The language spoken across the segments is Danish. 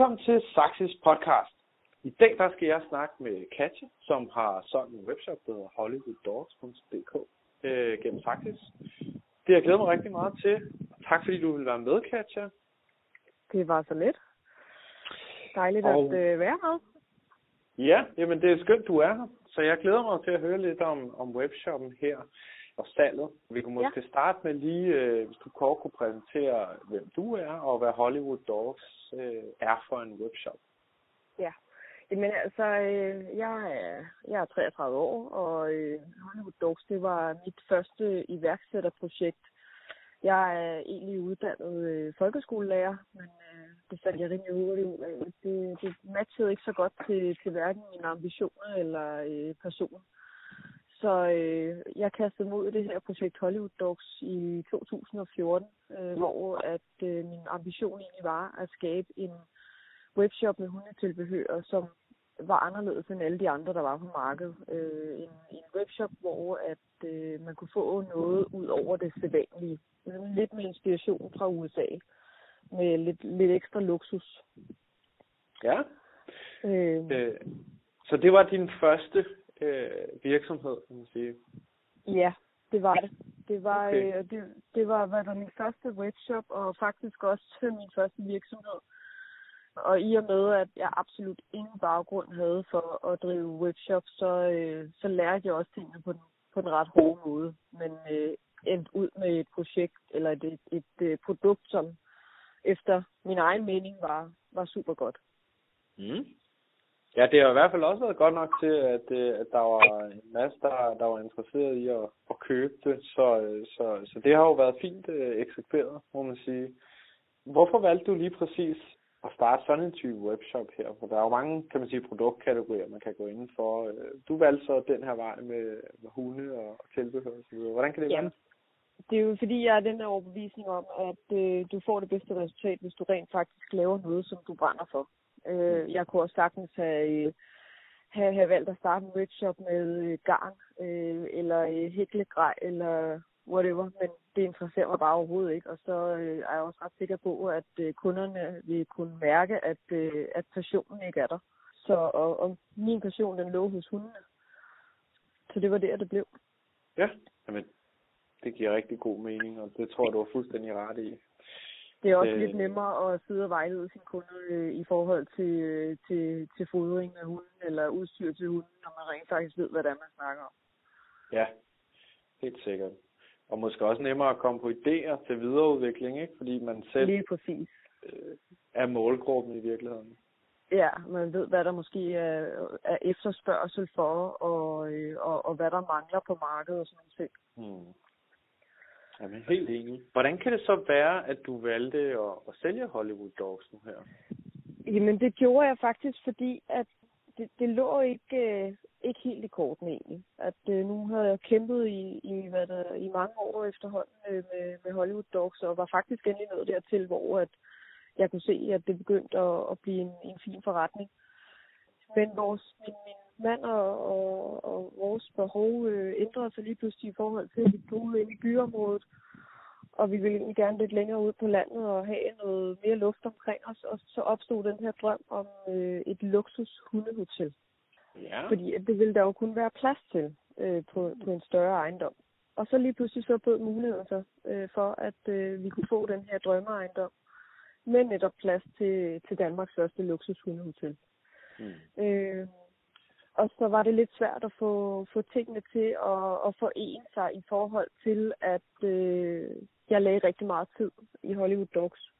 Velkommen til Saxis podcast. I dag der skal jeg snakke med Katja, som har sådan en webshop, der hedder hollywooddogs.dk øh, gennem Saxis. Det jeg glæder mig rigtig meget til. Tak fordi du vil være med, Katja. Det var så lidt. Dejligt og... at øh, være her. Ja, jamen det er skønt, du er her. Så jeg glæder mig til at høre lidt om, om webshoppen her og salget. Vi kunne måske ja. starte med lige, øh, hvis du kort kunne præsentere, hvem du er, og hvad Hollywood Dogs øh, er for en webshop. Ja, men altså, øh, jeg, er, jeg er 33 år, og øh, Hollywood Dogs, det var mit første iværksætterprojekt. Jeg er egentlig uddannet øh, folkeskolelærer, men øh, det fandt jeg rimelig hurtigt ud af. Det, det matchede ikke så godt til, til hverken mine ambitioner eller øh, person. Så øh, jeg kastede mod det her projekt Hollywood Dogs i 2014, øh, hvor at øh, min ambition egentlig var at skabe en webshop med hundetilbehør, som var anderledes end alle de andre, der var på markedet. Øh, en, en webshop, hvor at øh, man kunne få noget ud over det sædvanlige. Lidt med inspiration fra USA, med lidt, lidt ekstra luksus. Ja. Øh, øh, så det var din første øh, virksomhed, kan man sige. Ja, det var det. Det var, okay. øh, det, det var hvad der min første webshop, og faktisk også min første virksomhed. Og i og med, at jeg absolut ingen baggrund havde for at drive webshop, så, øh, så lærte jeg også tingene på den, på den ret hårde måde. Men øh, endte ud med et projekt, eller et, et, et, et produkt, som efter min egen mening var, var super godt. Mm. Ja, det har i hvert fald også været godt nok til, at, øh, at der var en masse, der, der var interesseret i at, at købe det. Så, øh, så, så det har jo været fint øh, eksekveret, må man sige. Hvorfor valgte du lige præcis at starte sådan en type webshop her? For der er jo mange, kan man sige, produktkategorier, man kan gå ind for. Øh, du valgte så den her vej med, med hunde og tilbehør osv. Hvordan kan det Jamen, være? det er jo fordi, jeg er den her overbevisning om, at øh, du får det bedste resultat, hvis du rent faktisk laver noget, som du brænder for. Øh, jeg kunne også sagtens have, have, have valgt at starte en webshop med øh, garn, øh, eller øh, hæklegrej, eller whatever, men det interesserer mig bare overhovedet ikke. Og så øh, er jeg også ret sikker på, at øh, kunderne vil kunne mærke, at, øh, at passionen ikke er der. Så og, og min passion, den lå hos hundene. Så det var der, det blev. Ja, jamen, det giver rigtig god mening, og det tror jeg, du har fuldstændig ret i. Det er også øh, lidt nemmere at sidde og vejlede sin kunde øh, i forhold til, øh, til, til fodring af hunden eller udstyr til hunden, når man rent faktisk ved, hvad det er, man snakker om. Ja, helt sikkert. Og måske også nemmere at komme på idéer til videreudvikling, ikke? fordi man selv Lige præcis. Øh, er målgruppen i virkeligheden. Ja, man ved, hvad der måske er, er efterspørgsel for, og, øh, og, og hvad der mangler på markedet og sådan noget ting. Hmm. Jamen, helt enig. Hvordan kan det så være, at du valgte at, at sælge Hollywood Dogs nu her? Jamen, det gjorde jeg faktisk, fordi at det, det lå ikke, øh, ikke helt i korten egentlig. At øh, nu havde jeg kæmpet i, i, hvad der, i mange år efterhånden øh, med, med Hollywood Dogs, og var faktisk endelig nået dertil, hvor at jeg kunne se, at det begyndte at, at blive en, en fin forretning. Men vores, min, min mand og, og, og vores behov øh, ændrede sig lige pludselig i forhold til, at vi boede inde i byområdet, og vi ville egentlig gerne lidt længere ud på landet og have noget mere luft omkring os, og så opstod den her drøm om øh, et luksus hundehotel. Ja. Fordi at det ville der jo kun være plads til øh, på, på en større ejendom. Og så lige pludselig så bød muligheden så, øh, for, at øh, vi kunne få den her drømmeejendom med netop plads til, til Danmarks første luksushundehotel. Mm. Øh, og så var det lidt svært at få, få tingene til at, at forene sig i forhold til, at øh, jeg lagde rigtig meget tid i Hollywood Dogs.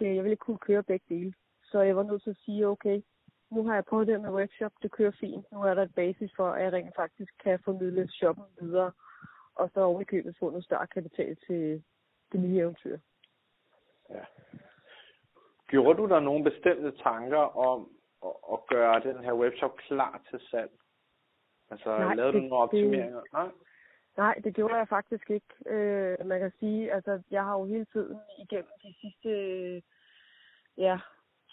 Jeg ville ikke kunne køre begge dele. Så jeg var nødt til at sige, okay, nu har jeg prøvet det med workshop, det kører fint. Nu er der et basis for, at jeg rent faktisk kan formidle shoppen videre. Og så ovenikøbet få noget større kapital til det nye eventyr. Ja. Gjorde du der nogle bestemte tanker om, at, at gøre den her webshop klar til salg? Altså, Nej, lavede du nogle optimeringer? Det, Nej? Nej, det gjorde jeg faktisk ikke. Øh, man kan sige, altså, jeg har jo hele tiden igennem de sidste ja,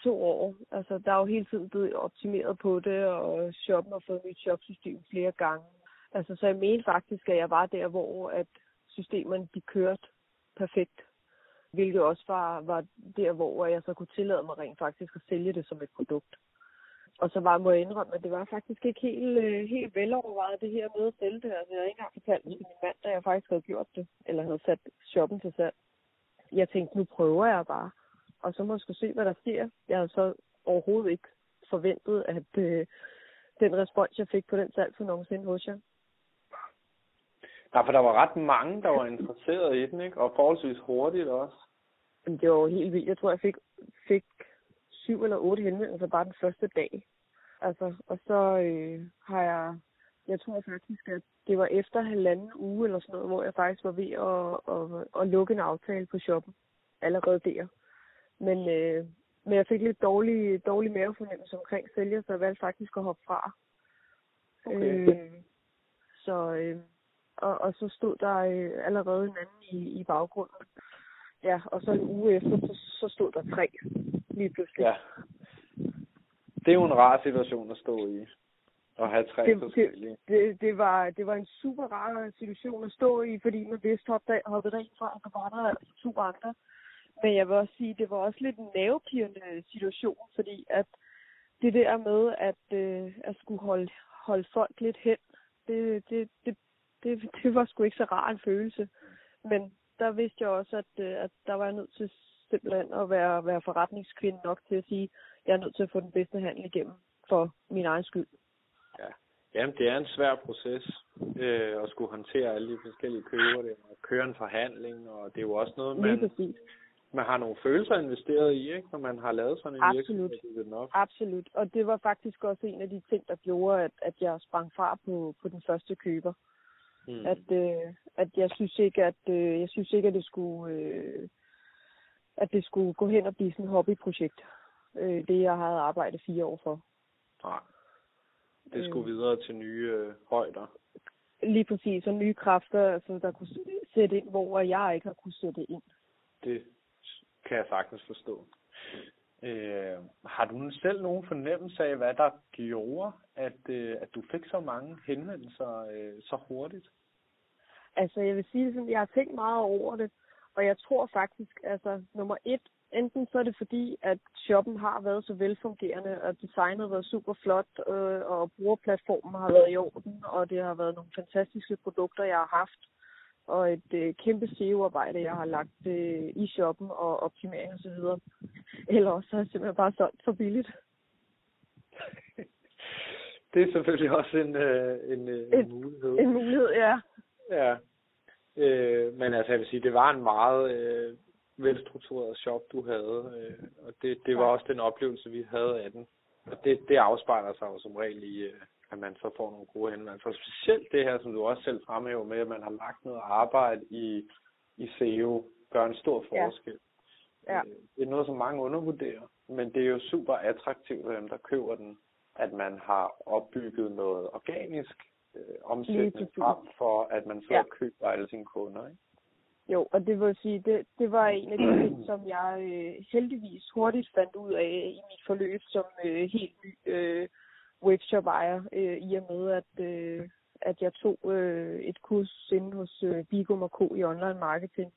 to år, altså, der er jo hele tiden blevet optimeret på det, og shoppen har fået nyt shopsystem flere gange. Altså, så jeg mener faktisk, at jeg var der, hvor at systemerne de kørte perfekt. hvilket også var, var der, hvor jeg så kunne tillade mig rent faktisk at sælge det som et produkt. Og så var, må jeg indrømme, at det var faktisk ikke helt, øh, helt velovervejet, det her med at sælge det. Altså, jeg havde ikke engang fortalt det til min mand, da jeg faktisk havde gjort det, eller havde sat shoppen til salg. Jeg tænkte, nu prøver jeg bare, og så må jeg se, hvad der sker. Jeg havde så overhovedet ikke forventet, at øh, den respons, jeg fik på den salgsannonce hos jer. Nej, for der var ret mange, der var interesseret i den, ikke? Og forholdsvis hurtigt også. Jamen, det var helt vildt. Jeg tror, jeg fik, fik syv eller otte henvendelser bare den første dag. Altså, og så øh, har jeg, jeg tror faktisk, at det var efter halvanden uge eller sådan noget, hvor jeg faktisk var ved at, at, at lukke en aftale på shoppen. Allerede der. Men, øh, men jeg fik lidt dårlig, dårlig mavefornemmelse omkring sælger, så jeg valgte faktisk at hoppe fra. Okay. Øh, så, øh, og, og så stod der øh, allerede en anden i, i baggrunden. Ja, og så en uge efter, så, så stod der tre lige pludselig. Ja. Det er jo en rar situation at stå i. At have tre det, forskellige. Det, det, det, var, det var en super rar situation at stå i, fordi man vidste hoppet, hoppet rent fra, at der var der to andre. Men jeg vil også sige, det var også lidt en nervepirrende situation, fordi at det der med at, øh, at skulle holde, holde folk lidt hen, det, det, det, det, det var sgu ikke så rar en følelse. Men der vidste jeg også, at, øh, at der var jeg nødt til simpelthen at være, være forretningskvinde nok til at sige, at jeg er nødt til at få den bedste handel igennem for min egen skyld. Ja. Jamen, det er en svær proces øh, at skulle håndtere alle de forskellige køber, det, og køre en forhandling, og det er jo også noget, man, man har nogle følelser investeret i, ikke? når man har lavet sådan en Absolut. virksomhed. Nok. Absolut. Og det var faktisk også en af de ting, der gjorde, at, at jeg sprang fra på, på den første køber. Mm. At, øh, at jeg synes ikke, at øh, jeg synes ikke, at det skulle øh, at det skulle gå hen og blive sådan et hobbyprojekt. Øh, det jeg havde arbejdet fire år for. Nej. Det skulle øh, videre til nye øh, højder. Lige præcis, og nye kræfter, altså, der kunne sætte ind, hvor jeg ikke har kunne sætte ind. Det kan jeg sagtens forstå. Øh, har du selv nogen fornemmelse af, hvad der gjorde, at, øh, at du fik så mange henvendelser øh, så hurtigt? Altså, jeg vil sige sådan, jeg har tænkt meget over det, og jeg tror faktisk, altså, nummer et, enten så er det fordi, at shoppen har været så velfungerende, og designet har været super flot, øh, og brugerplatformen har været i orden, og det har været nogle fantastiske produkter, jeg har haft, og et øh, kæmpe SEO-arbejde, jeg har lagt øh, i shoppen og optimering osv. Eller også har jeg simpelthen bare solgt for billigt. det er selvfølgelig også en, øh, en, øh, en, en mulighed. En mulighed, ja. Ja. Øh, men altså, jeg vil sige, det var en meget øh, velstruktureret shop, du havde. Øh, og det, det var også den oplevelse, vi havde af den. Og det, det afspejler sig jo som regel i, øh, at man så får nogle gode henvendelser. Specielt det her, som du også selv fremhæver med, at man har lagt noget arbejde i, i SEO, gør en stor forskel. Ja. Ja. Øh, det er noget, som mange undervurderer, men det er jo super attraktivt for dem, der køber den, at man har opbygget noget organisk øh, omsætning frem for, at man så ja. køber alle sine kunder. Ikke? Jo, og det vil sige, det, det var en af de ting, som jeg øh, heldigvis hurtigt fandt ud af i mit forløb som øh, helt ny øh, webshop-ejer, øh, i og med, at, øh, at jeg tog øh, et kurs inde hos øh, Bigum K i online marketing,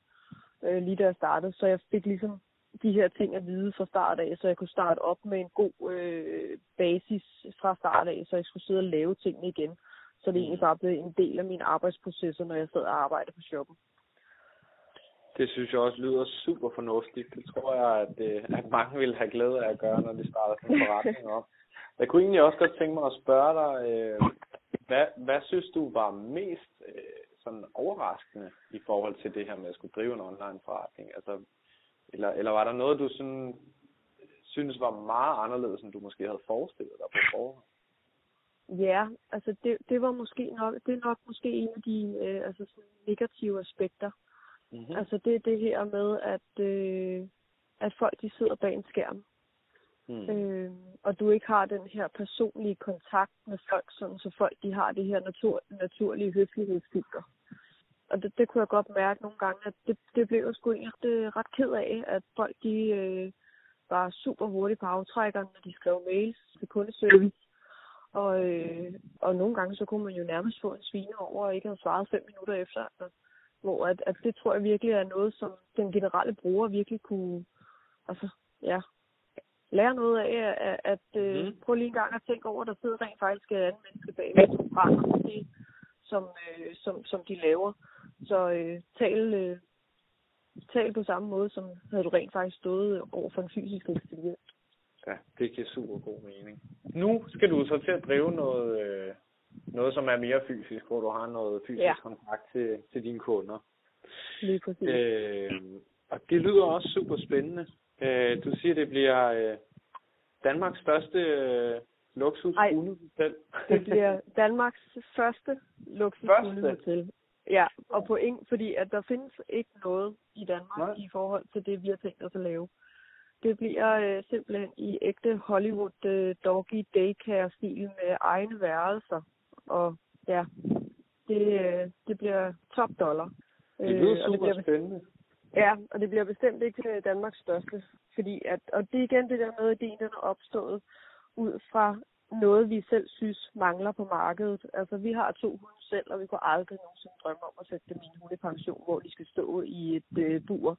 øh, lige da jeg startede. Så jeg fik ligesom de her ting at vide fra start af, så jeg kunne starte op med en god øh, basis fra start af, så jeg skulle sidde og lave tingene igen. Så det egentlig bare blev en del af mine arbejdsprocesser, når jeg sad og arbejdede på shoppen. Det synes jeg også lyder super fornuftigt. Det tror jeg, at, øh, at mange vil have glæde af at gøre, når de starter en forretning op. Jeg kunne egentlig også godt tænke mig at spørge dig, øh, hvad, hvad synes du var mest øh, sådan overraskende i forhold til det her med at skulle drive en online forretning? Altså, eller, eller var der noget, du sådan, synes var meget anderledes, end du måske havde forestillet dig på forhånd? Ja, altså det, det var måske nok, det er nok måske en af de øh, altså sådan negative aspekter. Mm-hmm. Altså det er det her med, at, øh, at folk de sidder bag en skærm. Mm. Øh, og du ikke har den her personlige kontakt med folk, sådan, så folk de har det her natur, naturlige høflighedsfilter. Og det, det kunne jeg godt mærke nogle gange, at det, det blev jeg sgu egentlig ret ked af, at folk de øh, var super hurtige på aftrækkeren, når de skrev mails til kundeservice. Og, øh, og nogle gange så kunne man jo nærmest få en svine over og ikke have svaret fem minutter efter. Altså, hvor at, at det tror jeg virkelig er noget, som den generelle bruger virkelig kunne altså, ja, lære noget af, at, at øh, mm. prøve lige en gang at tænke over, at der sidder rent faktisk en anden menneske bag brænder det, som, øh, som, som de laver. Så øh, tal, øh, tal på samme måde, som havde du rent faktisk stået over for en fysisk ekspedient. Ja, det giver super god mening. Nu skal du så til at drive noget, øh, noget som er mere fysisk, hvor du har noget fysisk ja. kontakt til, til dine kunder. Lige præcis. Øh, og det lyder også super spændende. Øh, du siger, det bliver øh, Danmarks første øh, luksushotel. det bliver Danmarks første luksushotel. Ja, og på ing, fordi at der findes ikke noget i Danmark Nej. i forhold til det, vi har tænkt os at lave. Det bliver øh, simpelthen i ægte Hollywood øh, doggy daycare-stil med egne værelser. Og ja, det, øh, det bliver top dollar. Det lyder øh, super det bliver, spændende. Ja, og det bliver bestemt ikke Danmarks største. Fordi at, og det er igen det der med, at ideen den er opstået ud fra noget, vi selv synes mangler på markedet. Altså, vi har to hunde selv, og vi kunne aldrig nogensinde drømme om at sætte dem i en hundepension, hvor de skal stå i et øh, bur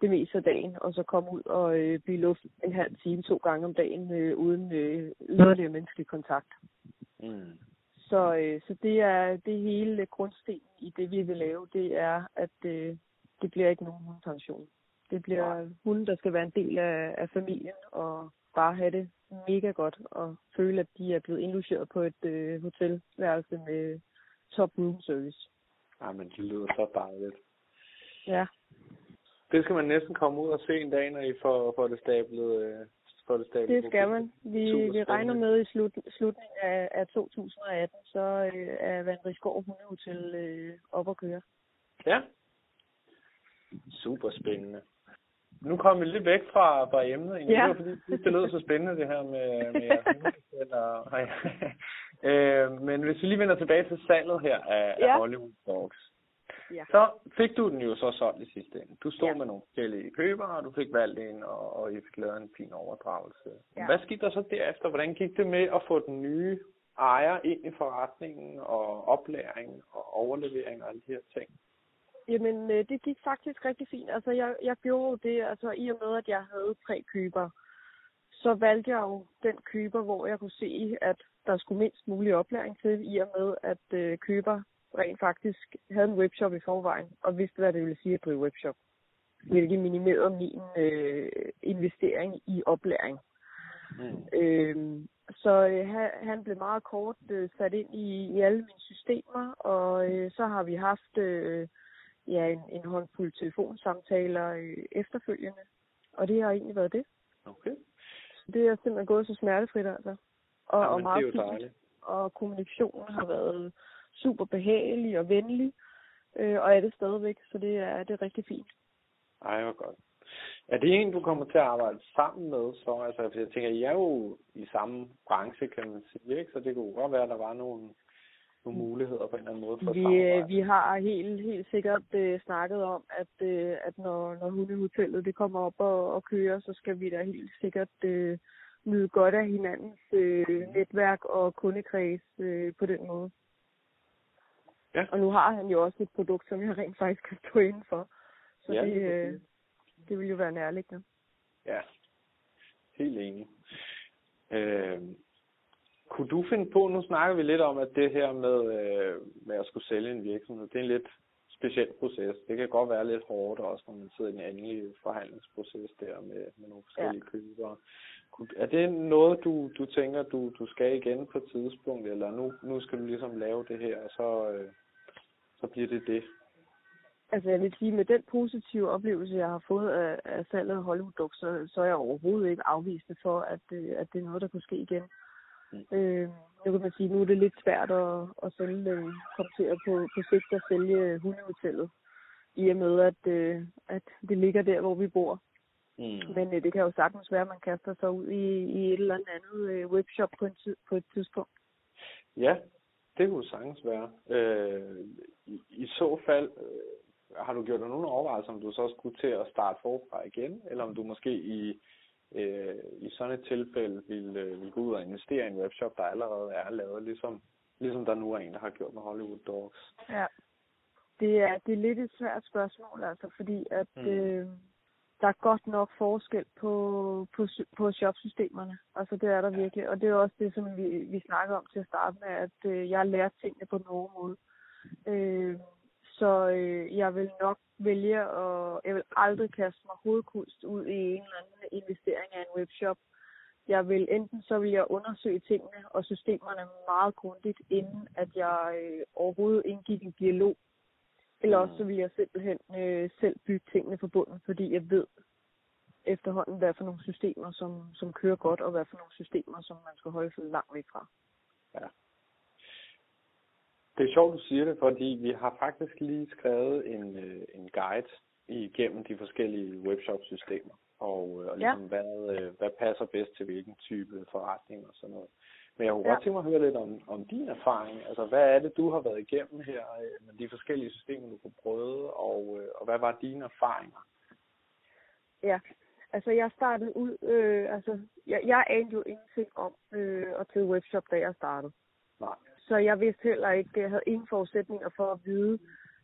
det meste af dagen, og så komme ud og øh, blive luft en halv time to gange om dagen øh, uden øh, yderligere menneskelig kontakt. Mm. Så, øh, så det er det hele grundstenen i det, vi vil lave, det er, at øh, det bliver ikke nogen hundepension. Det bliver hunde, der skal være en del af, af familien, og bare have det mega godt, og føle, at de er blevet indlogeret på et øh, hotelværelse med top room service. Ja, men det lyder så dejligt. Ja. Det skal man næsten komme ud og se en dag, når I får, får det stablet. Øh, får det, stablet det skal man. Vi, vi regner med i slut, slutningen af, af 2018, så øh, er Vandrigsgård Hundehotel øh, op at køre. Ja. Super spændende. Nu kommer vi lidt væk fra, fra emnet. Ja. Det var fordi, det, det lød så spændende, det her med, med eller, øh, Men hvis vi lige vender tilbage til salget her af, ja. af Hollywood Dogs. Ja. Så fik du den jo så solgt i sidste ende. Du stod ja. med nogle forskellige købere, og du fik valgt en, og, og I fik lavet en fin overdragelse. Ja. Hvad skete der så derefter? Hvordan gik det med at få den nye ejer ind i forretningen, og oplæring, og overlevering og alle de her ting? Jamen, øh, det gik faktisk rigtig fint. Altså, jeg, jeg gjorde det, altså i og med, at jeg havde tre køber, så valgte jeg jo den køber, hvor jeg kunne se, at der skulle mindst mulig oplæring til, i og med, at øh, køber rent faktisk havde en webshop i forvejen, og vidste, hvad det ville sige at drive webshop. Hvilket minimerede min øh, investering i oplæring. Mm. Øhm, så øh, han, blev meget kort øh, sat ind i, i alle mine systemer, og øh, så har vi haft øh, ja, en, en håndfuld telefonsamtaler øh, efterfølgende. Og det har egentlig været det. Okay. Det er simpelthen gået så smertefrit, altså. Og, Jamen, og meget det er jo dejligt. Og kommunikationen har været super behagelig og venlig, øh, og er det stadigvæk, så det er, det er rigtig fint. Ej, hvor godt. Er det en, du kommer til at arbejde sammen med? Så, altså, jeg tænker, I er jo i samme branche, kan man sige, ikke? så det kunne godt være, at der var nogle nogle muligheder på en eller anden måde for vi, øh, Vi har helt, helt sikkert uh, snakket om, at, uh, at når, når hundehotellet det kommer op og, og kører, så skal vi da helt sikkert uh, nyde godt af hinandens uh, netværk og kundekreds uh, på den måde. Ja. Og nu har han jo også et produkt, som jeg rent faktisk kan stå inden for. Så ja, det, uh, det vil jo være nærliggende. Ja, helt enig. Øh, kunne du finde på, nu snakker vi lidt om, at det her med, øh, med at skulle sælge en virksomhed, det er en lidt speciel proces. Det kan godt være lidt hårdt også, når man sidder i en endelig forhandlingsproces der med, med nogle forskellige ja. købere. Er det noget, du, du tænker, du, du skal igen på et tidspunkt, eller nu, nu skal du ligesom lave det her, og så, øh, så bliver det det? Altså jeg vil sige, med den positive oplevelse, jeg har fået af, af salget af Hollywood så, så er jeg overhovedet ikke afvist for, at, øh, at det er noget, der kunne ske igen. Mm. Øh, nu kan man sige, nu er det lidt svært at, at sælge, øh, komme til at på, på sigt at sælge hundehotellet, i og med, at, øh, at det ligger der, hvor vi bor. Mm. Men øh, det kan jo sagtens være, at man kaster sig ud i, i et eller andet øh, webshop på, en tid, på et tidspunkt. Ja, det kunne sagtens være. Øh, i, I så fald, øh, har du gjort dig nogle overvejelser, om du så skulle til at starte forfra igen, eller om du måske i øh, i sådan et tilfælde vil, øh, vil gå ud og investere i en webshop, der allerede er lavet, ligesom, ligesom der nu er en, der har gjort med Hollywood Dogs. Ja. det er, det er lidt et svært spørgsmål, altså, fordi at Mm. øh, der er godt nok forskel på, på, på shopsystemerne. Altså, det er der virkelig. Og det er også det, som vi, vi snakker om til at starte med, at øh, jeg lært tingene på hårde måde. Øh, så øh, jeg vil nok vælge at... Jeg vil aldrig kaste mig hovedkulst ud i en eller anden investering af en webshop. Jeg vil enten så vil jeg undersøge tingene og systemerne meget grundigt, inden at jeg øh, overhovedet indgik en dialog. Eller også så vil jeg simpelthen øh, selv bygge tingene på bunden, fordi jeg ved efterhånden, hvad for nogle systemer, som, som kører godt, og hvad for nogle systemer, som man skal holde sig langt væk fra. Det er sjovt, du siger det, fordi vi har faktisk lige skrevet en, øh, en guide igennem de forskellige webshop-systemer, og, øh, og ligesom ja. hvad, øh, hvad passer bedst til hvilken type forretning og sådan noget. Men jeg kunne ja. Godt tænke mig at høre lidt om, om din erfaring. Altså, hvad er det, du har været igennem her øh, med de forskellige systemer, du har prøvet, og, øh, og hvad var dine erfaringer? Ja, altså jeg startede ud, øh, altså jeg, jeg anede jo ingenting om øh, at drive webshop, da jeg startede. Nej. Så jeg vidste heller ikke, jeg havde ingen forudsætninger for at vide,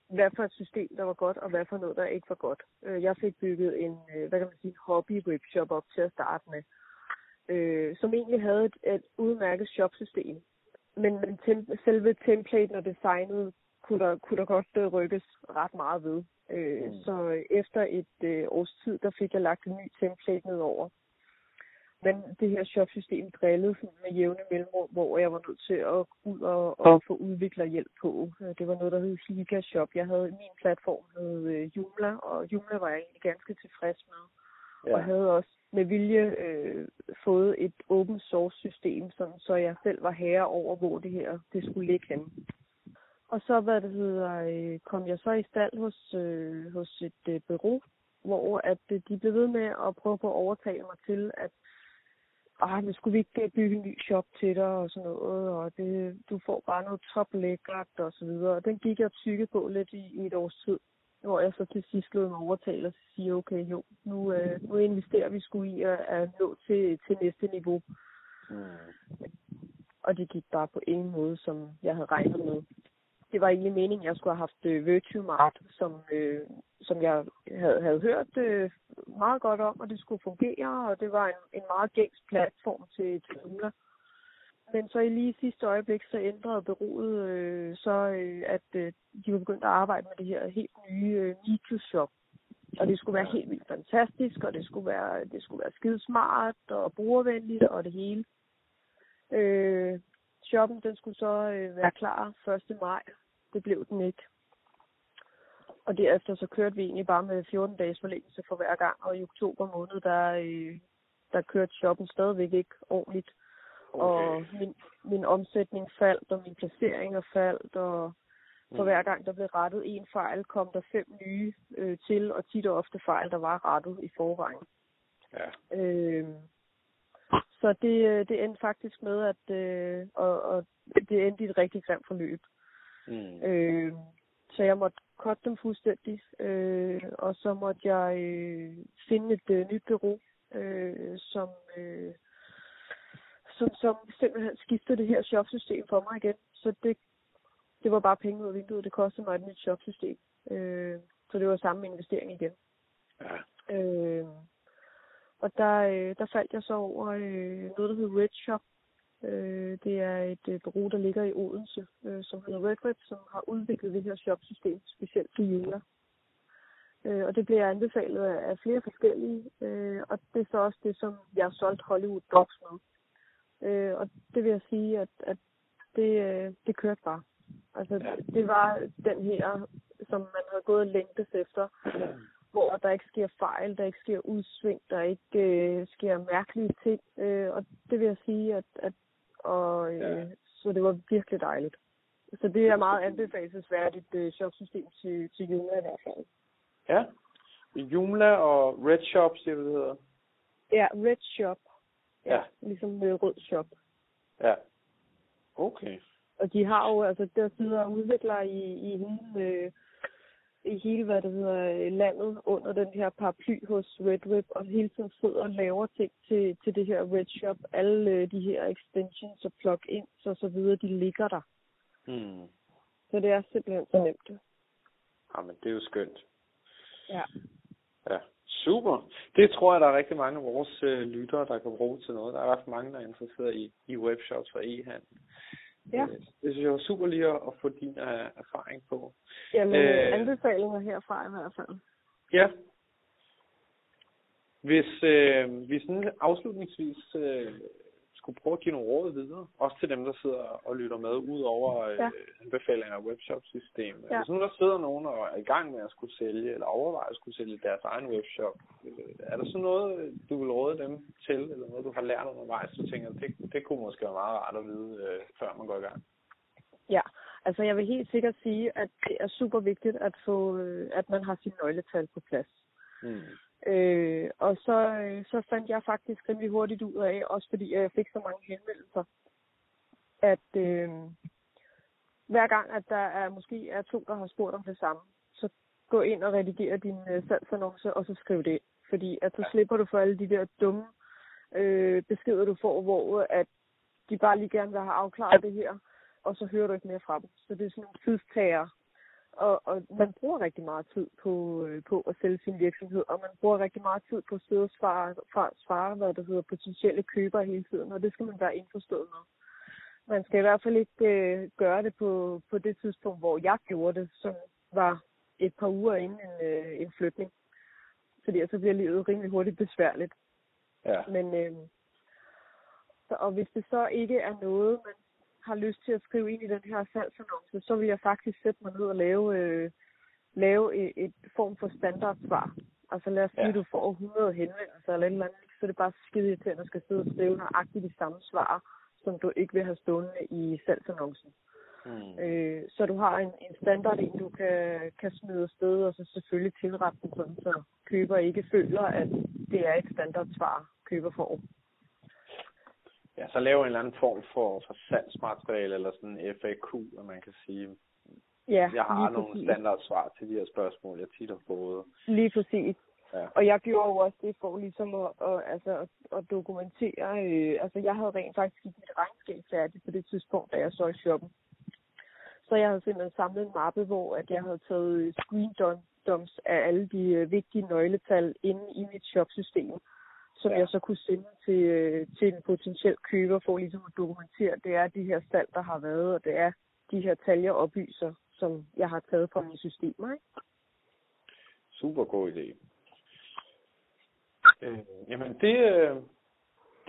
hvad for et system, der var godt, og hvad for noget, der ikke var godt. Øh, Jeg fik bygget en, hvad kan man sige, hobby-webshop op til at starte med, øh, som egentlig havde et, et udmærket shopsystem. Men, men tem- selve templaten og designet kunne der, kunne der godt øh, rykkes ret meget ved. Øh, Mm. Så efter et øh, års tid, der fik jeg lagt en ny template ned over. Men det her shopsystem drillede sådan med jævne mellemrum, hvor jeg var nødt til at ud og, og få udviklerhjælp på. Øh, Det var noget, der hed Higa Shop. Jeg havde min platform hed øh, Joomla, og Joomla var jeg egentlig ganske tilfreds med. Ja. Og havde også med vilje øh, fået et open source system, sådan, så jeg selv var herre over, hvor det her det skulle ligge henne. Og så hvad det hedder, øh, kom jeg så i stald hos, øh, hos et øh, bureau, hvor at øh, de blev ved med at prøve på at overtale mig til, at ah, nu skulle vi ikke øh, bygge en ny shop til dig og sådan noget, og det, du får bare noget top lækkert og så videre. Og den gik jeg og på lidt i, i et års tid, hvor jeg så til sidst lod mig overtale og sige, okay, jo, nu, øh, nu investerer vi sgu i at, at nå til, til næste niveau. Mm. Og det gik bare på ingen måde, som jeg havde regnet med. Det var egentlig meningen, at jeg skulle have haft øh, Virtuemart, som, øh, som jeg havde, havde hørt øh, meget godt om, og det skulle fungere, og det var en, en meget gængs platform til, til Joomla. Men så i lige sidste øjeblik, så ændrede byrådet øh, så, øh, at øh, de var begyndt at arbejde med det her helt nye øh, MeToo-shop. Og det skulle være helt vildt fantastisk, og det skulle være, det skulle være skide smart og brugervenligt og det hele. Øh, shoppen den skulle så øh, være klar 1. maj. Det blev den ikke. Og derefter så kørte vi egentlig bare med 14 dages forlængelse for hver gang, og i oktober måned, der, øh, der kørte shoppen stadigvæk ikke ordentligt. Okay. Og min, min omsætning faldt, og min placeringer faldt, og for Mm. hver gang der blev rettet en fejl, kom der fem nye øh, til, og tit og ofte fejl, der var rettet i forvejen. Ja. Øh, så det, øh, det endte faktisk med, at øh, og, og det endte i et rigtig grimt forløb. Mm. Øh, så jeg måtte cutte dem fuldstændig, øh, og så måtte jeg øh, finde et øh, nyt bureau, øh, som, øh, som, som simpelthen skiftede det her shopsystem for mig igen. Så det, det var bare penge ud af vinduet. Det kostede mig et nyt shopsystem. Øh, så det var samme investering igen. Ja. Øh, og der, øh, der faldt jeg så over øh, noget, der hedder Red Shop. Øh, det er et øh, bureau, der ligger i Odense, øh, som hedder Red Red, som har udviklet det her shopsystem, specielt til Jula. Øh, og det bliver anbefalet af, flere forskellige, øh, og det er så også det, som jeg har solgt Hollywood Dogs med. Øh, og det vil jeg sige, at, at det, øh, det kørte bare. Altså, Ja. det, det var den her, som man havde gået og længtes efter, hvor der ikke sker fejl, der ikke sker udsving, der ikke øh, sker mærkelige ting. Øh, og det vil jeg sige, at, at og, øh, Ja. så det var virkelig dejligt. Så det er meget anbefalesværdigt øh, shopsystem til, til Juna i hvert fald. Ja. Joomla og Red Shop, siger du, det hedder? Ja, Red Shop. Ja, Ja. ligesom med Rød Shop. Ja. Okay. Og de har jo, altså der sidder udviklere i, i hele, øh, i hele, hvad det hedder, øh, landet under den her paraply hos Red Web, og hele tiden sidder og laver ting til, til det her Red Shop. Alle øh, de her extensions og plugins og så videre, de ligger der. Mm. Så det er simpelthen så nemt. Jamen, det er jo skønt. Ja. Ja, super. Det tror jeg, der er rigtig mange af vores øh, lyttere, der kan bruge til noget. Der er fald mange, der er interesseret i, i webshops og e-handel. Ja. Øh, Det synes jeg var super lige at, at få din uh, erfaring på. Jamen, øh... anbefalinger herfra i hvert fald. Ja. Hvis øh, vi sådan afslutningsvis øh, skulle prøve at give nogle råd videre, også til dem, der sidder og lytter med, ud over øh, Ja. anbefalinger af webshop-system. Ja. Hvis nu der sidder nogen og er i gang med at skulle sælge, eller overvejer at skulle sælge deres egen webshop, øh, er der så noget, du vil råde dem til, eller noget, du har lært undervejs, du tænker, det, det kunne måske være meget rart at vide, øh, før man går i gang? Ja, altså jeg vil helt sikkert sige, at det er super vigtigt at få, at man har sine nøgletal på plads. Mm. Øh, og så, øh, så fandt jeg faktisk rimelig hurtigt ud af, også fordi jeg fik så mange henvendelser, at øh, hver gang, at der er måske er to, der har spurgt om det samme, så gå ind og redigere din øh, salgsannonce, og så skriv det. Fordi at så slipper du for alle de der dumme øh, beskeder, du får, hvor at de bare lige gerne vil have afklaret det her, og så hører du ikke mere fra dem. Så det er sådan nogle tidstager. Og, og man bruger rigtig meget tid på, øh, på at sælge sin virksomhed, og man bruger rigtig meget tid på at sidde og svare, svare, svare hvad det hedder, potentielle købere hele tiden, og det skal man være indforstået med. Man skal i hvert fald ikke øh, gøre det på, på det tidspunkt, hvor jeg gjorde det, som var et par uger inden en, øh, en flytning. Fordi så bliver livet rimelig hurtigt besværligt. Ja. Men, øh, så, og hvis det så ikke er noget, man har lyst til at skrive ind i den her salgsannonce, så vil jeg faktisk sætte mig ned og lave, øh, lave et, et form for standardsvar. Altså lad os sige, Ja. du får 100 henvendelser eller et eller andet, så er det bare skide irriterende at skal sidde og skrive nøjagtigt de samme svar, som du ikke vil have stående i salgsannoncen. Mm. Øh, så du har en, en standard, en du kan, kan smide afsted, og så selvfølgelig tilrette den sådan, så køber ikke føler, at det er et standardsvar, køber får. Ja, så lave en eller anden form for, for salgsmateriale, eller sådan en FAQ, at man kan sige, Ja, jeg har nogle præcis. standardsvar til de her spørgsmål, jeg tit har fået. Lige præcis. Ja. Og jeg gjorde jo også det for ligesom at, at, altså, at, at dokumentere. Øh, altså, jeg havde rent faktisk mit regnskab færdigt på det tidspunkt, da jeg så i shoppen. Så jeg havde simpelthen samlet en mappe, hvor at jeg havde taget screendoms af alle de øh, vigtige nøgletal inde i mit shopsystem, som Ja. jeg så kunne sende til, øh, til en potentiel køber for ligesom at dokumentere, at det er de her salg, der har været, og det er de her tal, jeg oplyser, som jeg har taget fra mine systemer. Ikke? Super god idé. Øh, jamen det, øh,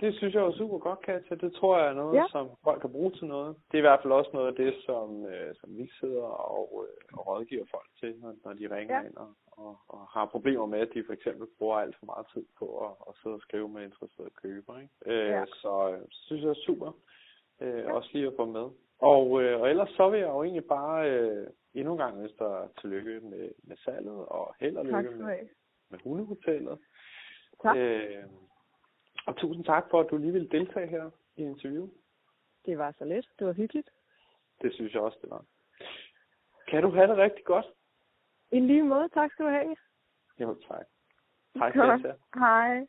det synes jeg jo super godt, Katja. Det tror jeg er noget, Ja. som folk kan bruge til noget. Det er i hvert fald også noget af det, som, øh, som vi sidder og, øh, og rådgiver folk til, når, når de ringer Ja. ind og, og, og har problemer med, at de for eksempel bruger alt for meget tid på at, at sidde og skrive med interesserede købere. Ikke? Øh, Ja. Så øh, synes jeg er super. Øh, også lige at få med. Og, øh, og ellers så vil jeg jo egentlig bare øh, endnu en gang ønske dig tillykke med, med salget, og held og lykke med, med hundehotellet. Tak. Øh, og tusind tak for, at du lige ville deltage her i interview. Det var så let. Det var hyggeligt. Det synes jeg også, det var. Kan du have det rigtig godt? I lige måde. Tak skal du have. Jo, tak. Katja. Hej.